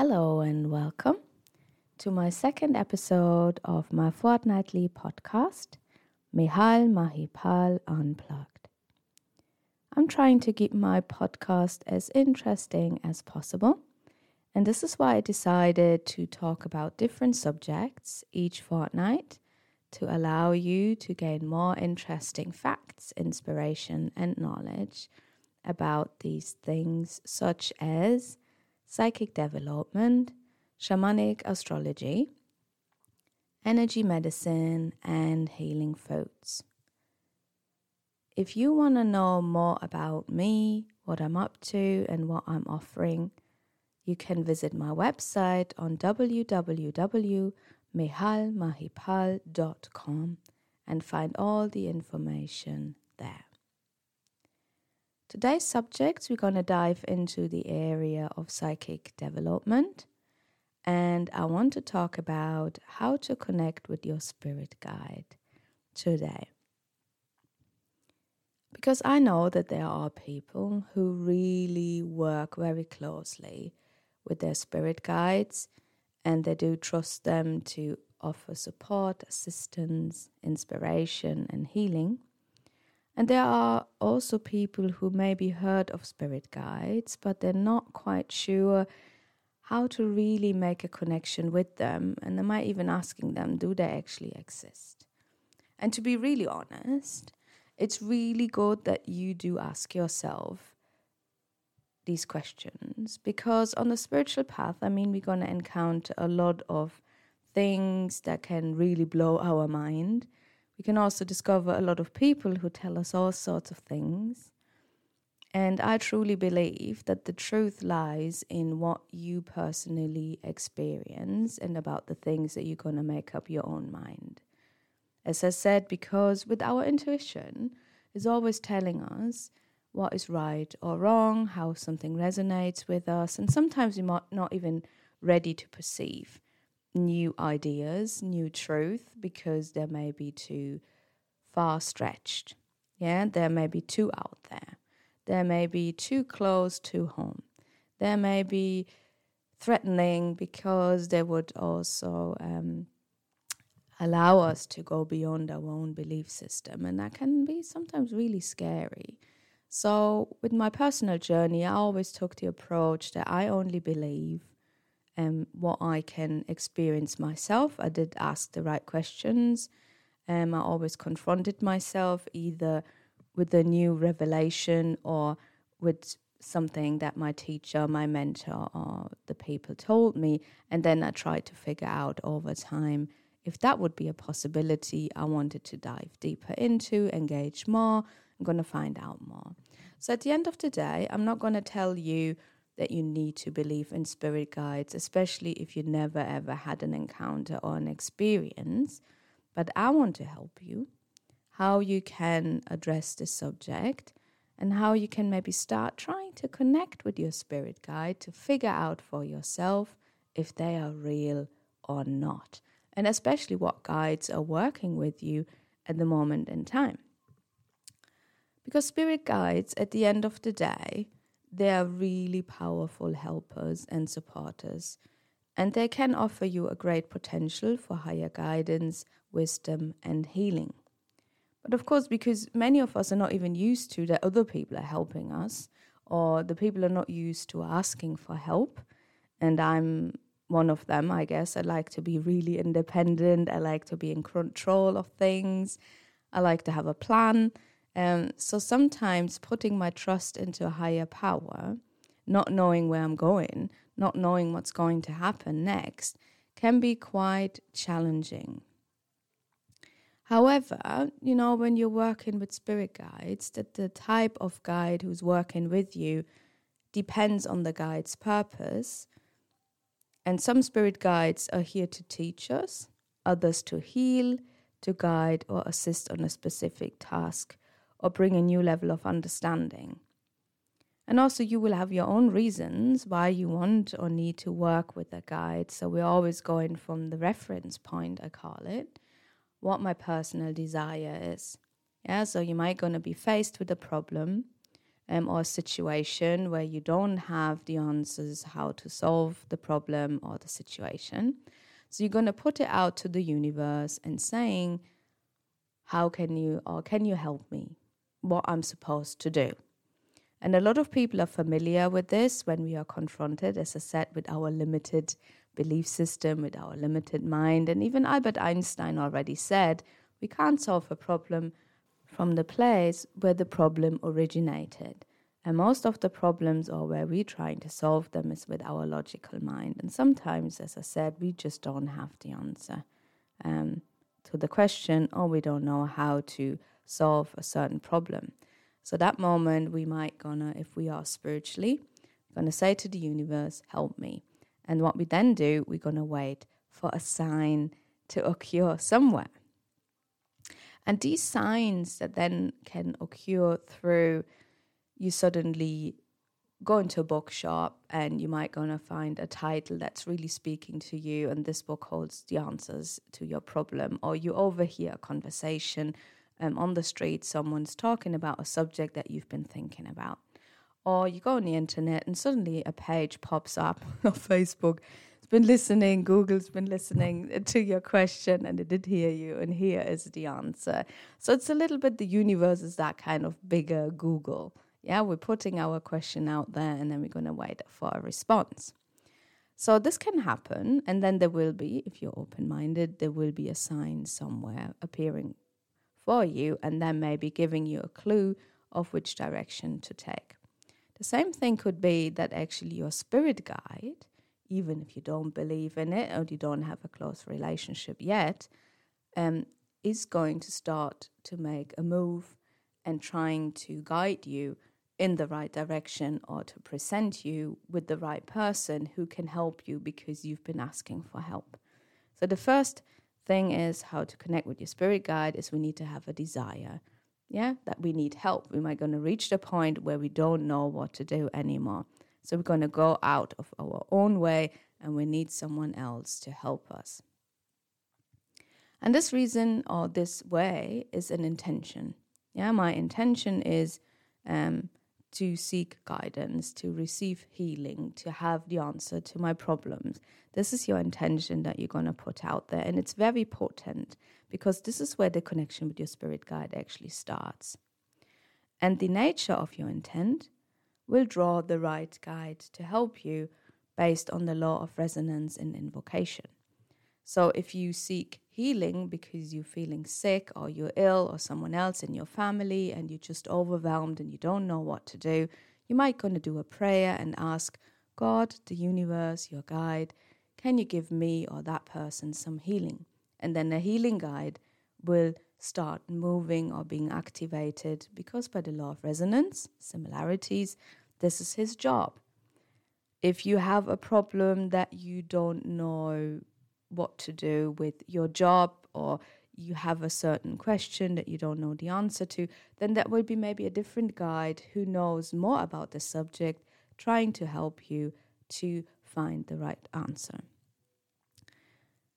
Hello and welcome to my second episode of my fortnightly podcast, Mehal Mahipal Unplugged. I'm trying to keep my podcast as interesting as possible, and this is why I decided to talk about different subjects each fortnight to allow you to gain more interesting facts, inspiration, and knowledge about these things, such as psychic development, shamanic astrology, energy medicine, and healing foods. If you want to know more about me, what I'm up to, and what I'm offering, you can visit my website on www.mehalmahipal.com and find all the information there. Today's subject, we're going to dive into the area of psychic development. And I want to talk about how to connect with your spirit guide today. Because I know that there are people who really work very closely with their spirit guides and they do trust them to offer support, assistance, inspiration, and healing. And there are also people who maybe heard of spirit guides, but they're not quite sure how to really make a connection with them. And they might even asking them, do they actually exist? And to be really honest, it's really good that you do ask yourself these questions because on the spiritual path, I mean, we're going to encounter a lot of things that can really blow our mind we can also discover a lot of people who tell us all sorts of things. And I truly believe that the truth lies in what you personally experience and about the things that you're going to make up your own mind. As I said, because with our intuition is always telling us what is right or wrong, how something resonates with us, and sometimes we might not even ready to perceive new ideas, new truth, because they may be too far stretched. Yeah, they may be too out there. They may be too close to home. They may be threatening because they would also um, allow us to go beyond our own belief system. And that can be sometimes really scary. So, with my personal journey, I always took the approach that I only believe um, what I can experience myself. I did ask the right questions. Um, I always confronted myself either with a new revelation or with something that my teacher, my mentor, or the people told me. And then I tried to figure out over time if that would be a possibility I wanted to dive deeper into, engage more. I'm going to find out more. So at the end of the day, I'm not going to tell you that you need to believe in spirit guides, especially if you never ever had an encounter or an experience. But I want to help you how you can address this subject and how you can maybe start trying to connect with your spirit guide to figure out for yourself if they are real or not, and especially what guides are working with you at the moment in time. Because spirit guides, at the end of the day, they are really powerful helpers and supporters, and they can offer you a great potential for higher guidance, wisdom, and healing. But of course, because many of us are not even used to that other people are helping us, or the people are not used to asking for help, and I'm one of them, I guess. I like to be really independent, I like to be in control of things, I like to have a plan. Um, so sometimes putting my trust into a higher power, not knowing where I'm going, not knowing what's going to happen next, can be quite challenging. However, you know, when you're working with spirit guides, that the type of guide who's working with you depends on the guide's purpose. And some spirit guides are here to teach us, others to heal, to guide, or assist on a specific task or bring a new level of understanding. And also, you will have your own reasons why you want or need to work with a guide. So, we're always going from the reference point, I call it, what my personal desire is. Yeah, so you might going to be faced with a problem, um, or a situation where you don't have the answers how to solve the problem or the situation. So you're going to put it out to the universe and saying, How can you, or can you help me? What I'm supposed to do. And a lot of people are familiar with this when we are confronted, as I said, with our limited belief system, with our limited mind. And even Albert Einstein already said we can't solve a problem from the place where the problem originated. And most of the problems, or where we're trying to solve them, is with our logical mind. And sometimes, as I said, we just don't have the answer um, to the question, or we don't know how to solve a certain problem. So that moment, we might gonna, if we are spiritually, gonna say to the universe, "Help me." And what we then do, we're gonna wait for a sign to occur somewhere. And these signs that then can occur through you suddenly go into a bookshop and you might gonna find a title that's really speaking to you and this book holds the answers to your problem or you overhear a conversation um, on the street someone's talking about a subject that you've been thinking about or you go on the internet and suddenly a page pops up on facebook It's been listening, Google's been listening to your question and it did hear you, and here is the answer. So it's a little bit the universe is that kind of bigger Google. Yeah, we're putting our question out there and then we're going to wait for a response. So this can happen, and then there will be, if you're open minded, there will be a sign somewhere appearing for you, and then maybe giving you a clue of which direction to take. The same thing could be that actually your spirit guide even if you don't believe in it or you don't have a close relationship yet, um, is going to start to make a move and trying to guide you in the right direction or to present you with the right person who can help you because you've been asking for help. So the first thing is how to connect with your spirit guide is we need to have a desire. Yeah, that we need help. We might going to reach the point where we don't know what to do anymore. So we're going to go out of our own way and we need someone else to help us. And this reason or this way is an intention. Yeah, my intention is um, to seek guidance, to receive healing, to have the answer to my problems. This is your intention that you're going to put out there. And it's very potent because this is where the connection with your spirit guide actually starts. And the nature of your intent will draw the right guide to help you based on the law of resonance in invocation. So if you seek healing because you're feeling sick or you're ill or someone else in your family and you're just overwhelmed and you don't know what to do, you might going to do a prayer and ask God, the universe, your guide, can you give me or that person some healing? And then the healing guide will start moving or being activated because by the law of resonance, similarities, this is his job. If you have a problem that you don't know what to do with your job or you have a certain question that you don't know the answer to, then that would be maybe a different guide who knows more about the subject, trying to help you to find the right answer.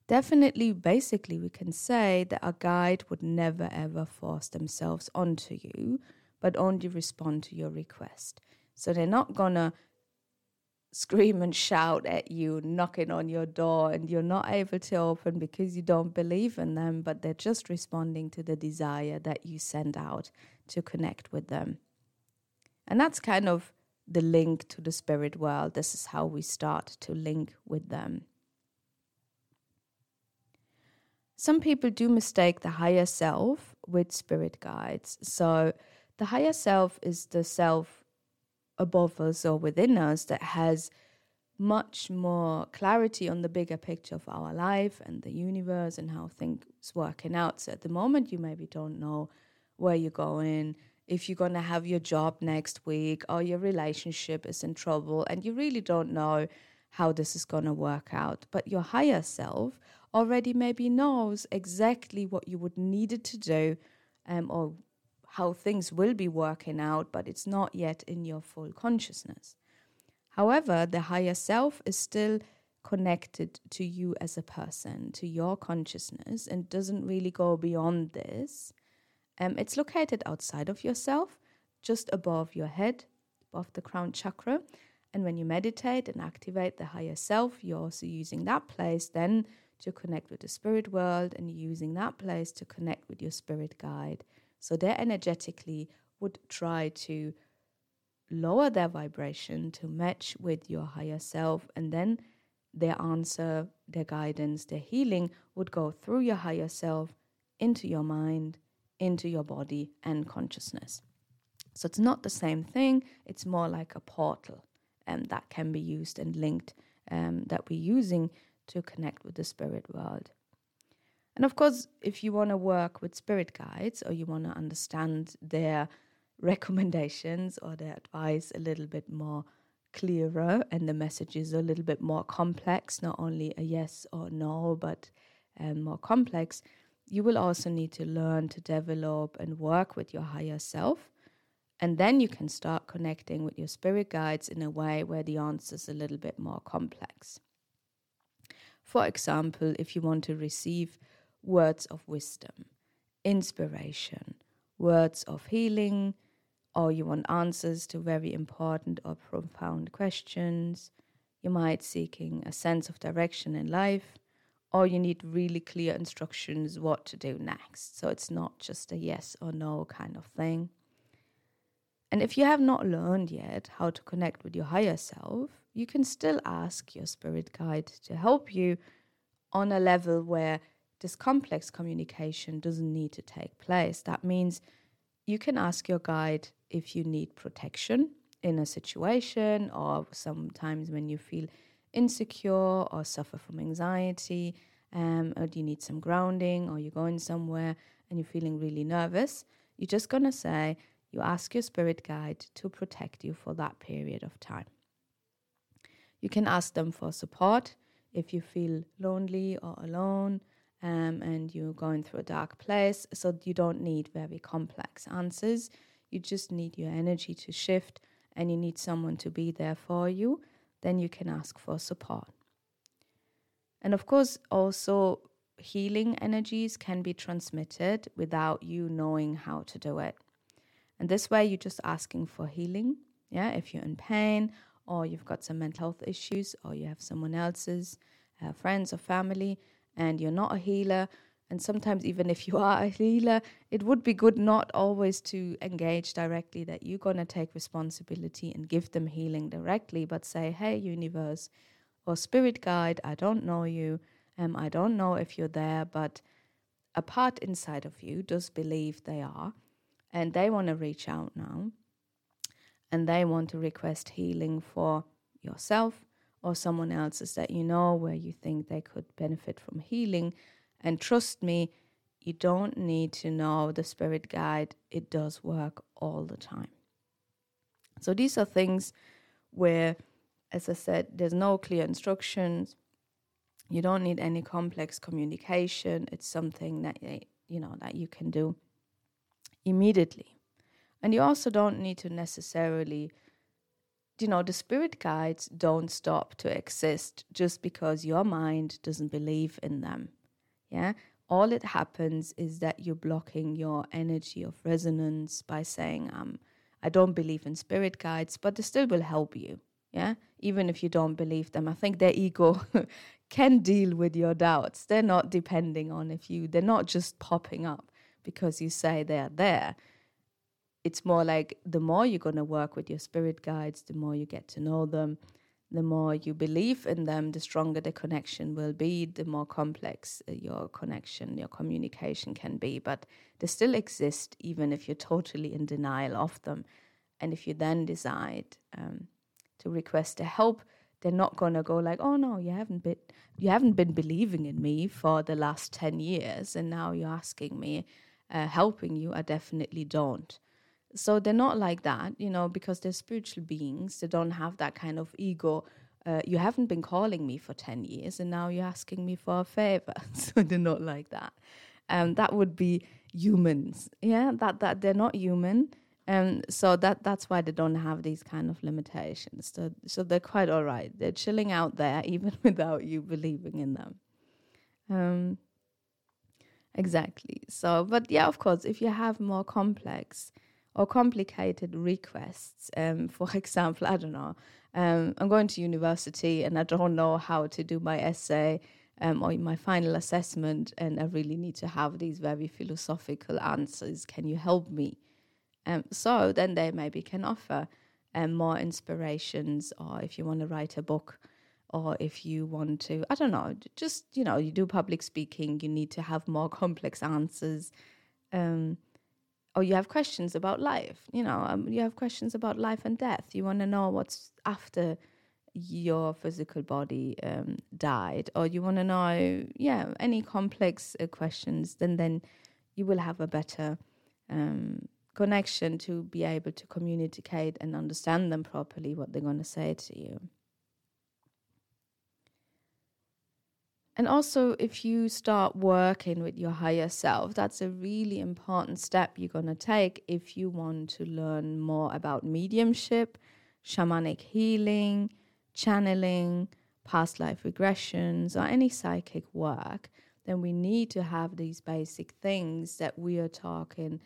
Definitely, basically, we can say that a guide would never ever force themselves onto you, but only respond to your request. So they're not gonna scream and shout at you, knocking on your door, and you're not able to open because you don't believe in them, but they're just responding to the desire that you send out to connect with them. And that's kind of the link to the spirit world. This is how we start to link with them. Some people do mistake the higher self with spirit guides. So, the higher self is the self above us or within us that has much more clarity on the bigger picture of our life and the universe and how things working out. So at the moment, you maybe don't know where you're going, if you're going to have your job next week, or your relationship is in trouble, and you really don't know how this is going to work out. But your higher self already maybe knows exactly what you would need it to do um, or how things will be working out, but it's not yet in your full consciousness. However, the higher self is still connected to you as a person, to your consciousness, and doesn't really go beyond this. Um, it's located outside of yourself, just above your head, above the crown chakra. And when you meditate and activate the higher self, you're also using that place then to connect with the spirit world and using that place to connect with your spirit guide. So they energetically would try to lower their vibration to match with your higher self and then their answer, their guidance, their healing would go through your higher self into your mind, into your body and consciousness. So it's not the same thing, it's more like a portal um, that can be used and linked um, that we're using to connect with the spirit world. And of course, if you want to work with spirit guides or you want to understand their recommendations or their advice a little bit more clearer and the message is a little bit more complex, not only a yes or no, but um, more complex, you will also need to learn to develop and work with your higher self. And then you can start connecting with your spirit guides in a way where the answer is a little bit more complex. For example, if you want to receive words of wisdom, inspiration, words of healing, or you want answers to very important or profound questions. You might seeking a sense of direction in life, or you need really clear instructions what to do next. So it's not just a yes or no kind of thing. And if you have not learned yet how to connect with your higher self, you can still ask your spirit guide to help you on a level where this complex communication doesn't need to take place. That means you can ask your guide if you need protection in a situation or sometimes when you feel insecure or suffer from anxiety um, or do you need some grounding or you're going somewhere and you're feeling really nervous you're just going to say you ask your spirit guide to protect you for that period of time you can ask them for support if you feel lonely or alone um, and you're going through a dark place. So you don't need very complex answers. You just need your energy to shift and you need someone to be there for you. Then you can ask for support. And of course, also healing energies can be transmitted without you knowing how to do it. And this way, you're just asking for healing. Yeah, if you're in pain or you've got some mental health issues or you have someone else's uh, friends or family and you're not a healer, and sometimes even if you are a healer, it would be good not always to engage directly that you're going to take responsibility and give them healing directly, but say, hey, universe or spirit guide, I don't know you. Um, I don't know if you're there, but a part inside of you does believe they are, and they want to reach out now, and they want to request healing for yourself or someone else's that you know where you think they could benefit from healing. And trust me, you don't need to know the spirit guide, it does work all the time. So these are things where, as I said, there's no clear instructions. You don't need any complex communication. It's something that eh, you know that you can do immediately. And you also don't need to necessarily you know, the spirit guides don't stop to exist just because your mind doesn't believe in them. Yeah. All it happens is that you're blocking your energy of resonance by saying, um, I don't believe in spirit guides, but they still will help you. Yeah. Even if you don't believe them. I think their ego can deal with your doubts. They're not depending on if you, they're not just popping up because you say they're there it's more like the more you're going to work with your spirit guides, the more you get to know them, the more you believe in them, the stronger the connection will be, the more complex uh, your connection, your communication can be. But they still exist, even if you're totally in denial of them. And if you then decide um, to request a help, they're not going to go like, "Oh no, you haven't been you haven't been believing in me for the last ten years, and now you're asking me, uh, helping you." I definitely don't. So they're not like that, you know, because they're spiritual beings. They don't have that kind of ego. Uh, you haven't been calling me for 10 years and now you're asking me for a favor. so they're not like that. Um, that would be humans. Yeah, that, that they're not human. Um, so that that's why they don't have these kind of limitations. So, so they're quite all right. They're chilling out there even without you believing in them. Um, exactly. So, but yeah, of course, if you have more complex or complicated requests. Um, for example, I don't know, um, I'm going to university and I don't know how to do my essay um, or my final assessment, and I really need to have these very philosophical answers. Can you help me? Um, so then they maybe can offer um, more inspirations, or if you want to write a book, or if you want to, I don't know, just you know, you do public speaking, you need to have more complex answers. Um, or you have questions about life, you know, um, you have questions about life and death. You want to know what's after your physical body um, died, or you want to know, yeah, any complex uh, questions, then then you will have a better um, connection to be able to communicate and understand them properly what they're going to say to you. And also, if you start working with your higher self, that's a really important step you're going to take if you want to learn more about mediumship, shamanic healing, channeling, past life regressions, or any psychic work. Then we need to have these basic things that we are talking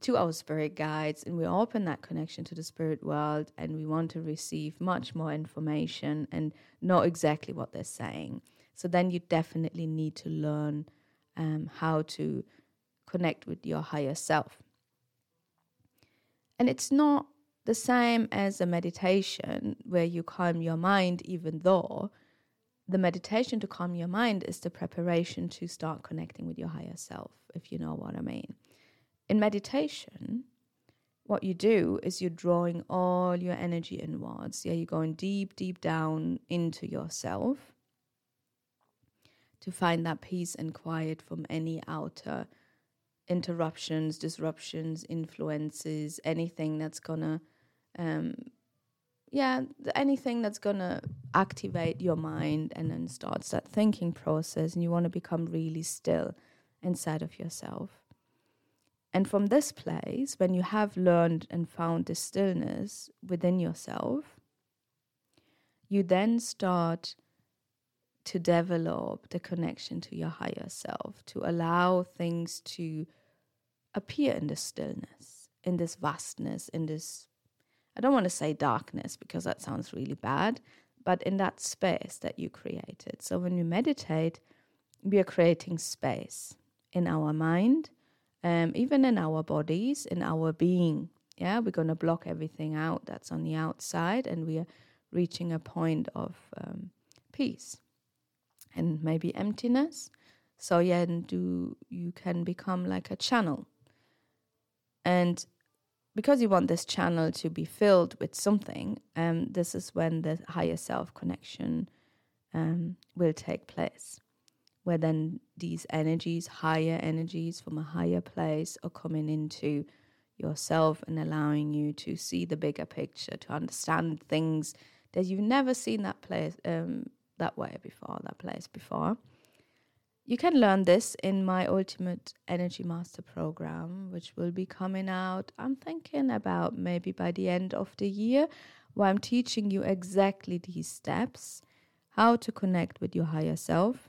to our spirit guides and we open that connection to the spirit world and we want to receive much more information and know exactly what they're saying. So then you definitely need to learn um, how to connect with your higher self. And it's not the same as a meditation where you calm your mind, even though the meditation to calm your mind is the preparation to start connecting with your higher self, if you know what I mean in meditation, what you do is you're drawing all your energy inwards. Yeah, you're going deep, deep down into yourself to find that peace and quiet from any outer interruptions, disruptions, influences, anything that's gonna, um, yeah, anything that's gonna activate your mind and then starts that thinking process. And you want to become really still inside of yourself. And from this place, when you have learned and found the stillness within yourself, you then start to develop the connection to your higher self, to allow things to appear in this stillness, in this vastness, in this, I don't want to say darkness because that sounds really bad, but in that space that you created. So when you meditate, we are creating space in our mind um, even in our bodies, in our being. Yeah, we're going to block everything out that's on the outside, and we are reaching a point of um, peace and maybe emptiness. So yeah, and do you can become like a channel, and because you want this channel to be filled with something, um, this is when the higher self connection um, will take place where then these energies, higher energies from a higher place, are coming into yourself and allowing you to see the bigger picture, to understand things that you've never seen that place um, that way before, that place before. You can learn this in my Ultimate Energy Master program, which will be coming out, I'm thinking about maybe by the end of the year, where I'm teaching you exactly these steps how to connect with your higher self,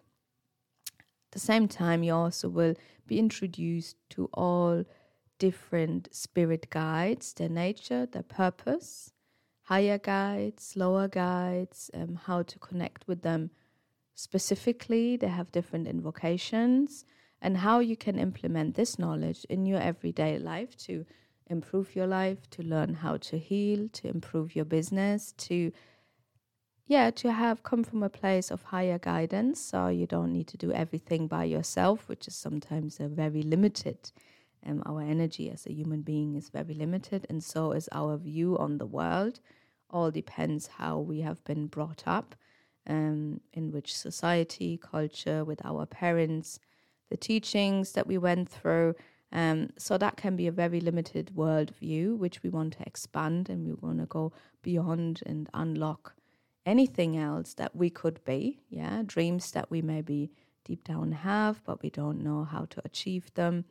the same time, you also will be introduced to all different spirit guides, their nature, their purpose, higher guides, lower guides, um, how to connect with them specifically. They have different invocations, and how you can implement this knowledge in your everyday life to improve your life, to learn how to heal, to improve your business, to yeah, to have come from a place of higher guidance, so you don't need to do everything by yourself, which is sometimes a very limited. Um, our energy as a human being is very limited, and so is our view on the world. All depends how we have been brought up, um, in which society, culture, with our parents, the teachings that we went through. Um, so that can be a very limited world view, which we want to expand and we want to go beyond and unlock anything else that we could be, yeah, dreams that we maybe deep down have, but we don't know how to achieve them,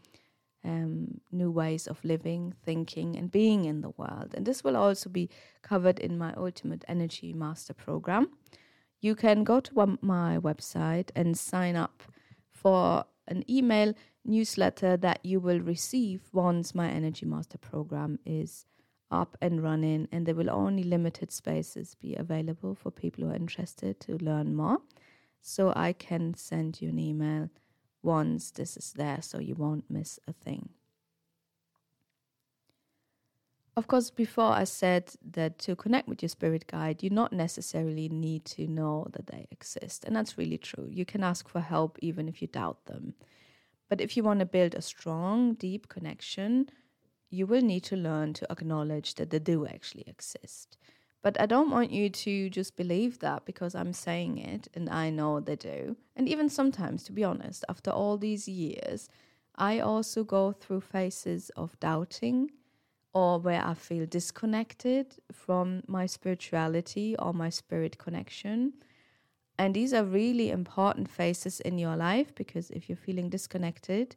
um, new ways of living, thinking, and being in the world. And this will also be covered in my Ultimate Energy Master Program. You can go to my website and sign up for an email newsletter that you will receive once my Energy Master program is up and running, and there will only limited spaces be available for people who are interested to learn more. So I can send you an email once this is there so you won't miss a thing. Of course, before I said that to connect with your spirit guide, you not necessarily need to know that they exist. And that's really true. You can ask for help even if you doubt them. But if you want to build a strong, deep connection, you will need to learn to acknowledge that they do actually exist. But I don't want you to just believe that because I'm saying it and I know they do. And even sometimes, to be honest, after all these years, I also go through phases of doubting or where I feel disconnected from my spirituality or my spirit connection. And these are really important phases in your life because if you're feeling disconnected,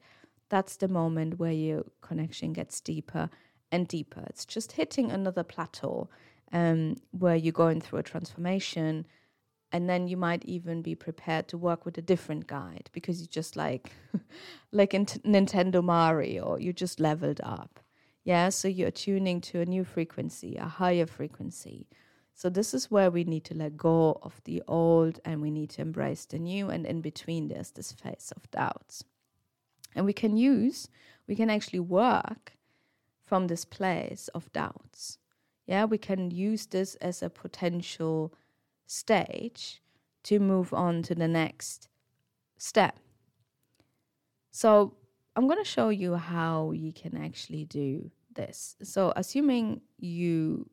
that's the moment where your connection gets deeper and deeper. It's just hitting another plateau um, where you're going through a transformation. And then you might even be prepared to work with a different guide because you just like, like in Nintendo Mario, you just leveled up. Yeah, so you're tuning to a new frequency, a higher frequency. So this is where we need to let go of the old and we need to embrace the new. And in between, there's this phase of doubts. And we can use, we can actually work from this place of doubts. Yeah, we can use this as a potential stage to move on to the next step. So I'm going to show you how you can actually do this. So, assuming you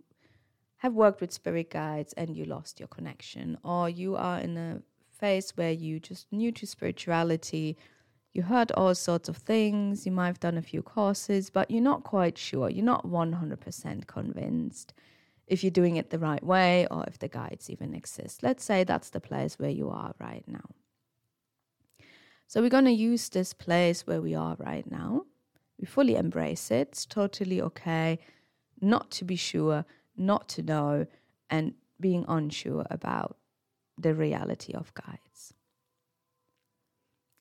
have worked with spirit guides and you lost your connection, or you are in a phase where you just new to spirituality, you heard all sorts of things, you might have done a few courses, but you're not quite sure, you're not 100% convinced if you're doing it the right way or if the guides even exist. Let's say that's the place where you are right now. So we're going to use this place where we are right now. We fully embrace it. It's totally okay not to be sure, not to know, and being unsure about the reality of guides.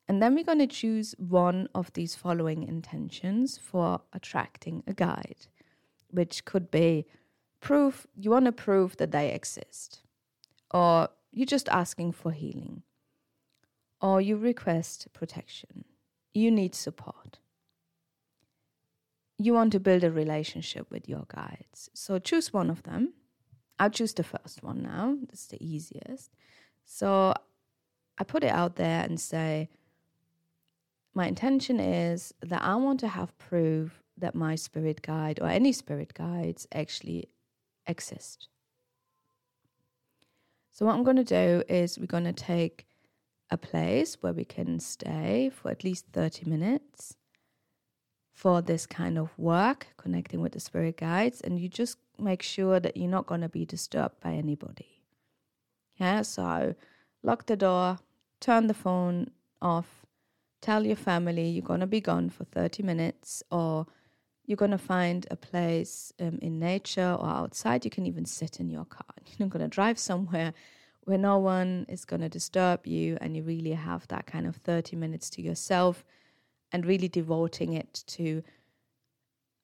And then we're going to choose one of these following intentions for attracting a guide, which could be proof you want to prove that they exist, or you're just asking for healing, or you request protection, you need support. You want to build a relationship with your guides. So choose one of them. I'll choose the first one now. It's the easiest. So I put it out there and say, my intention is that I want to have proof that my spirit guide or any spirit guides actually exist. So, what I'm going to do is we're going to take a place where we can stay for at least 30 minutes for this kind of work, connecting with the spirit guides, and you just make sure that you're not going to be disturbed by anybody. Yeah, so lock the door, turn the phone off, tell your family you're going to be gone for 30 minutes, or you're going to find a place um, in nature or outside. You can even sit in your car. You're not going to drive somewhere where no one is going to disturb you and you really have that kind of 30 minutes to yourself and really devoting it to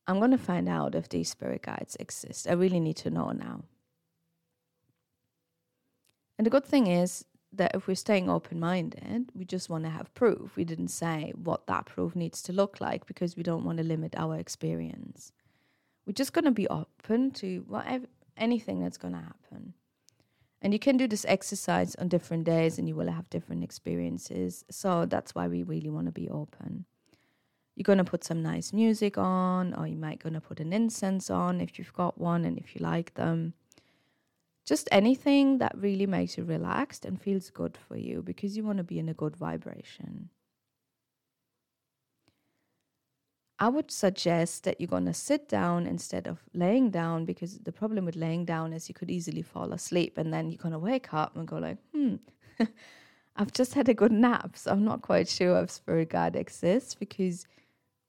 I'm going to find out if these spirit guides exist. I really need to know now. And the good thing is that if we're staying open minded, we just want to have proof. We didn't say what that proof needs to look like because we don't want to limit our experience. We're just going to be open to whatever anything that's going to happen. And you can do this exercise on different days and you will have different experiences. So that's why we really want to be open. You're going to put some nice music on, or you might going to put an incense on if you've got one and if you like them. Just anything that really makes you relaxed and feels good for you because you want to be in a good vibration. I would suggest that you're going to sit down instead of laying down because the problem with laying down is you could easily fall asleep and then you're going to wake up and go like, hmm, I've just had a good nap. So I'm not quite sure if spirit guide exists because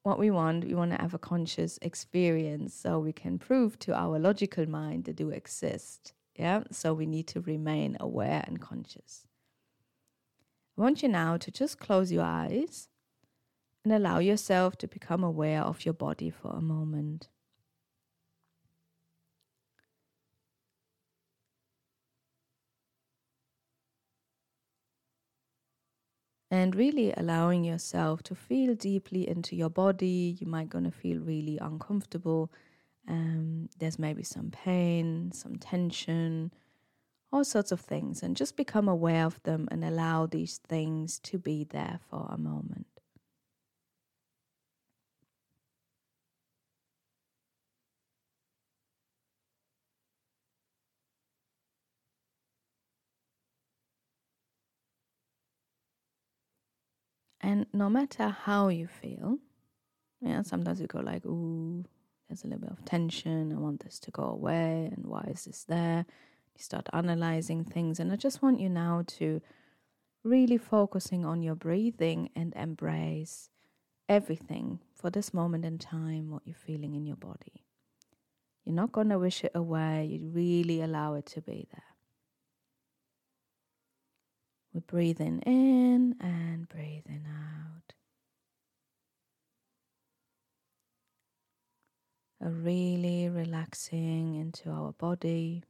what we want, we want to have a conscious experience so we can prove to our logical mind that do exist. Yeah. So we need to remain aware and conscious. I want you now to just close your eyes and allow yourself to become aware of your body for a moment. and really allowing yourself to feel deeply into your body. You might gonna feel really uncomfortable. Um, there's maybe some pain, some tension, all sorts of things, and just become aware of them and allow these things to be there for a moment. And no matter how you feel, yeah, sometimes you go like, ooh, there's a little bit of tension. I want this to go away. And why is this there? You start analyzing things. And I just want you now to really focusing on your breathing and embrace everything for this moment in time, what you're feeling in your body. You're not going to wish it away. You really allow it to be there. We're breathing in and breathing out. A really relaxing into our body.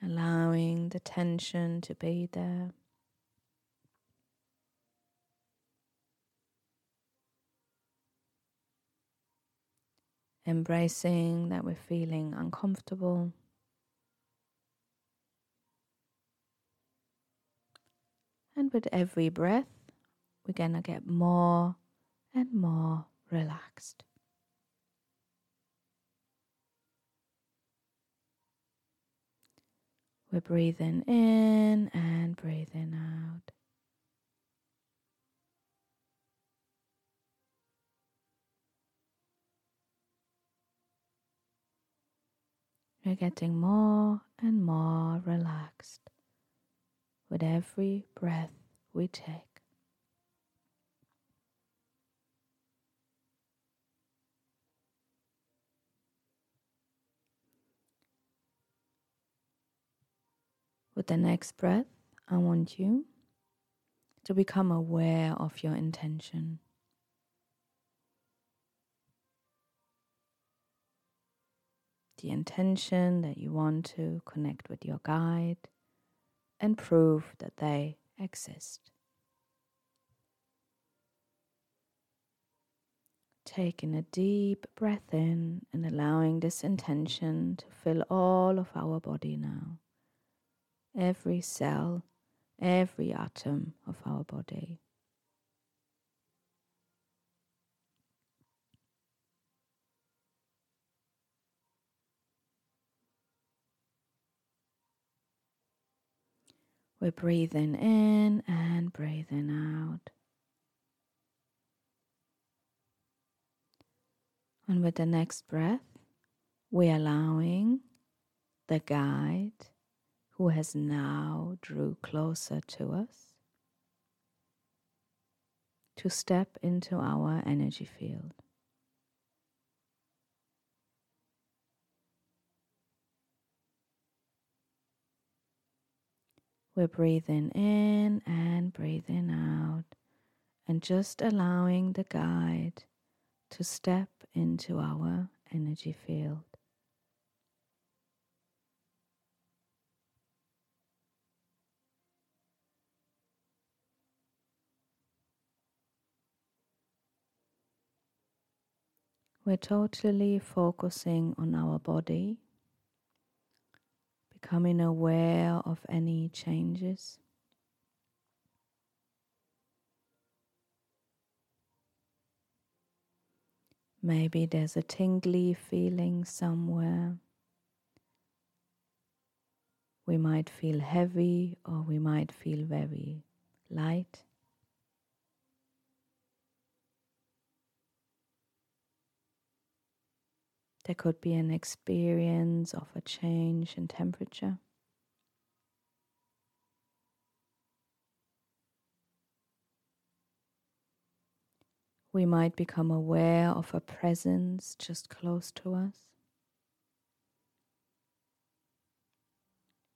Allowing the tension to be there. embracing that we're feeling uncomfortable. And with every breath, we're going to get more and more relaxed. We're breathing in and breathing out. We're getting more and more relaxed with every breath we take. With the next breath, I want you to become aware of your intention. the intention that you want to connect with your guide and prove that they exist. Taking a deep breath in and allowing this intention to fill all of our body now. Every cell, every atom of our body. We're breathing in and breathing out. And with the next breath, we're allowing the guide who has now drew closer to us to step into our energy field. We're breathing in and breathing out, and just allowing the guide to step into our energy field. We're totally focusing on our body becoming aware of any changes. Maybe there's a tingly feeling somewhere. We might feel heavy or we might feel very light. There could be an experience of a change in temperature. We might become aware of a presence just close to us.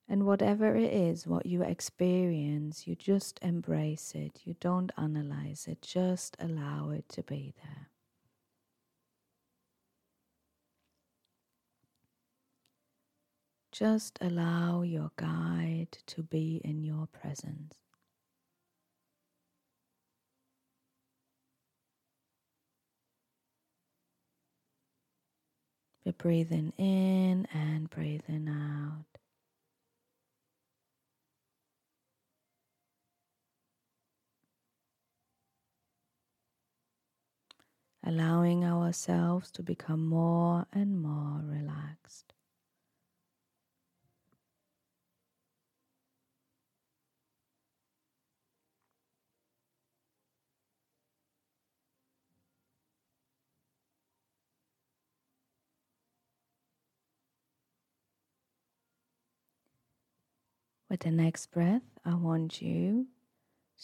And whatever it is, what you experience, you just embrace it. You don't analyze it, just allow it to be there. Just allow your guide to be in your presence. We're breathing in and breathing out. allowing ourselves to become more and more relaxed. With the next breath, I want you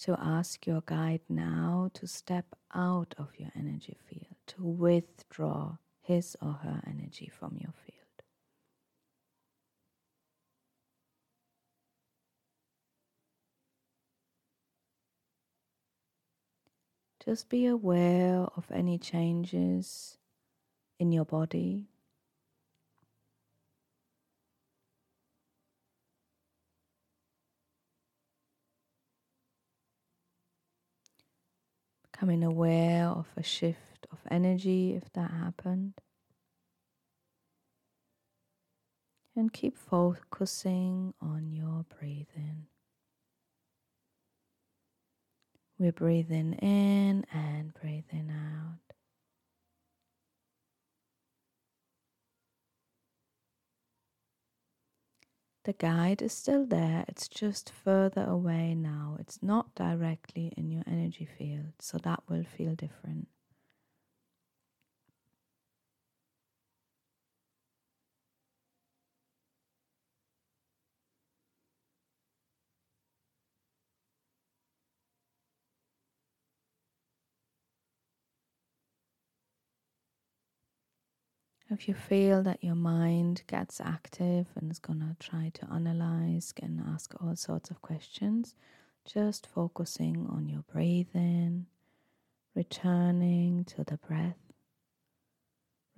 to ask your guide now to step out of your energy field, to withdraw his or her energy from your field. Just be aware of any changes in your body Becoming aware of a shift of energy if that happened. And keep focusing on your breathing. We're breathing in and breathing out. The guide is still there, it's just further away now. It's not directly in your energy field, so that will feel different. If you feel that your mind gets active and is going to try to analyze and ask all sorts of questions, just focusing on your breathing, returning to the breath,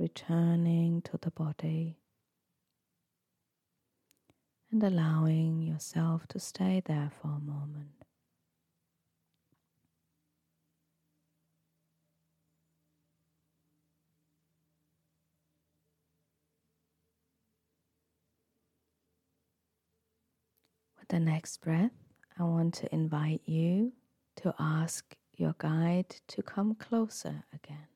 returning to the body, and allowing yourself to stay there for a moment. The next breath, I want to invite you to ask your guide to come closer again.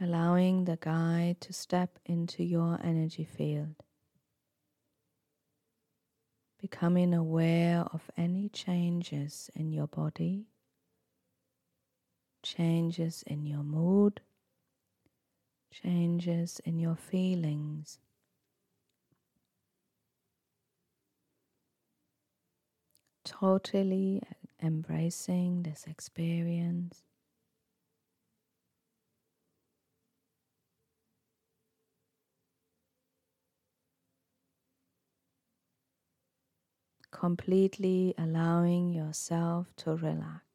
Allowing the guide to step into your energy field. Becoming aware of any changes in your body, changes in your mood, changes in your feelings. Totally embracing this experience. Completely allowing yourself to relax.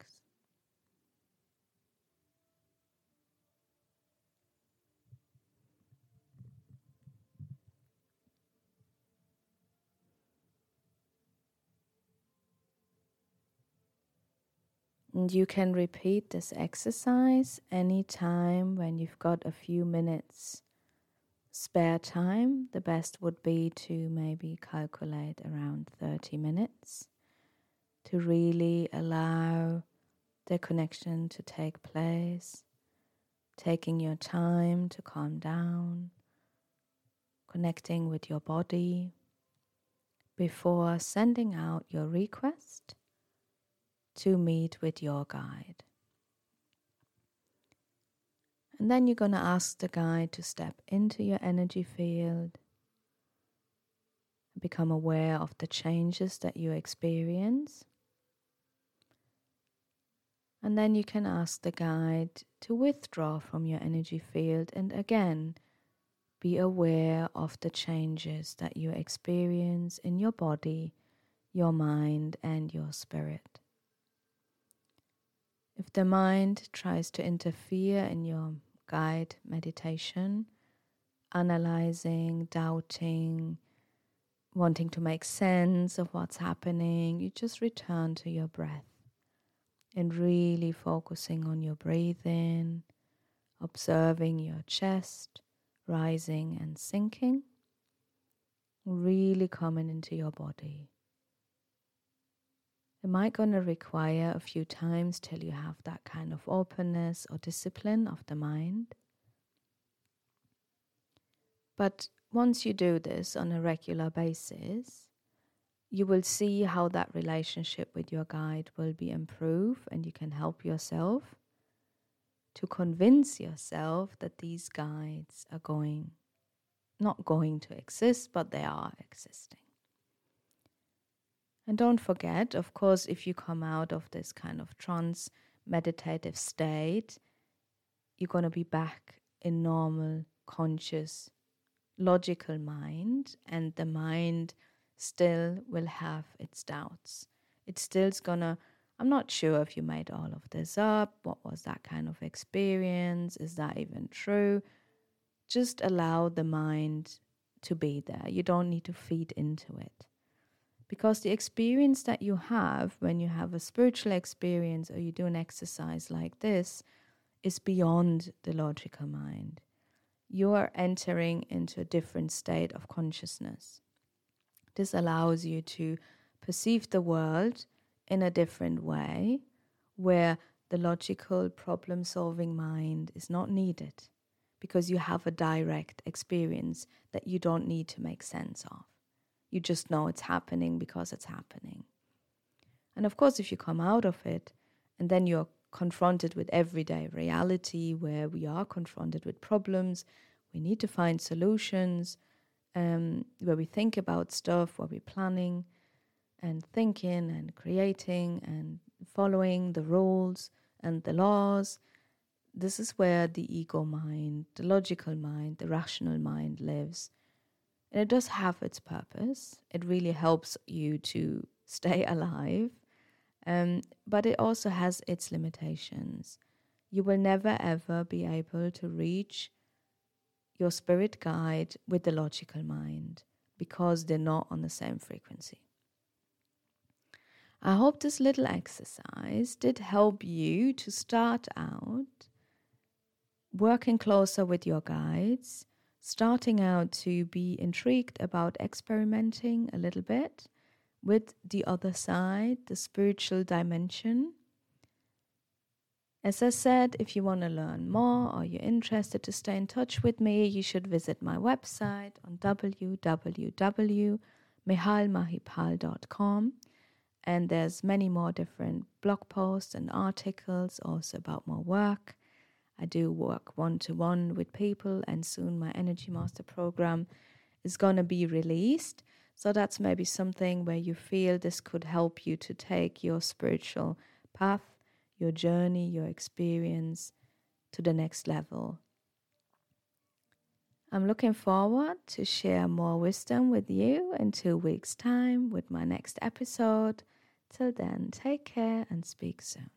And you can repeat this exercise anytime when you've got a few minutes spare time. The best would be to maybe calculate around 30 minutes to really allow the connection to take place, taking your time to calm down, connecting with your body before sending out your request to meet with your guide. And then you're going to ask the guide to step into your energy field, become aware of the changes that you experience. And then you can ask the guide to withdraw from your energy field and again be aware of the changes that you experience in your body, your mind, and your spirit. If the mind tries to interfere in your guide meditation, analyzing, doubting, wanting to make sense of what's happening, you just return to your breath and really focusing on your breathing, observing your chest rising and sinking, really coming into your body. It might gonna require a few times till you have that kind of openness or discipline of the mind. But once you do this on a regular basis, you will see how that relationship with your guide will be improved and you can help yourself to convince yourself that these guides are going not going to exist but they are existing and don't forget of course if you come out of this kind of trance meditative state you're going to be back in normal conscious logical mind and the mind still will have its doubts. It still's gonna I'm not sure if you made all of this up. What was that kind of experience? Is that even true? Just allow the mind to be there. You don't need to feed into it. Because the experience that you have when you have a spiritual experience or you do an exercise like this is beyond the logical mind you are entering into a different state of consciousness. This allows you to perceive the world in a different way, where the logical problem solving mind is not needed because you have a direct experience that you don't need to make sense of. You just know it's happening because it's happening. And of course, if you come out of it and then you're confronted with everyday reality where we are confronted with problems. We need to find solutions um, where we think about stuff, where we're planning and thinking and creating and following the rules and the laws. This is where the ego mind, the logical mind, the rational mind lives. And it does have its purpose. It really helps you to stay alive um, but it also has its limitations. You will never ever be able to reach your spirit guide with the logical mind because they're not on the same frequency. I hope this little exercise did help you to start out working closer with your guides, starting out to be intrigued about experimenting a little bit with the other side, the spiritual dimension. As I said, if you want to learn more or you're interested to stay in touch with me, you should visit my website on www.mehalmahipal.com. And there's many more different blog posts and articles also about my work. I do work one to one with people, and soon my Energy Master program is going to be released. So that's maybe something where you feel this could help you to take your spiritual path, your journey, your experience to the next level. I'm looking forward to share more wisdom with you in two weeks' time with my next episode. Till then, take care and speak soon.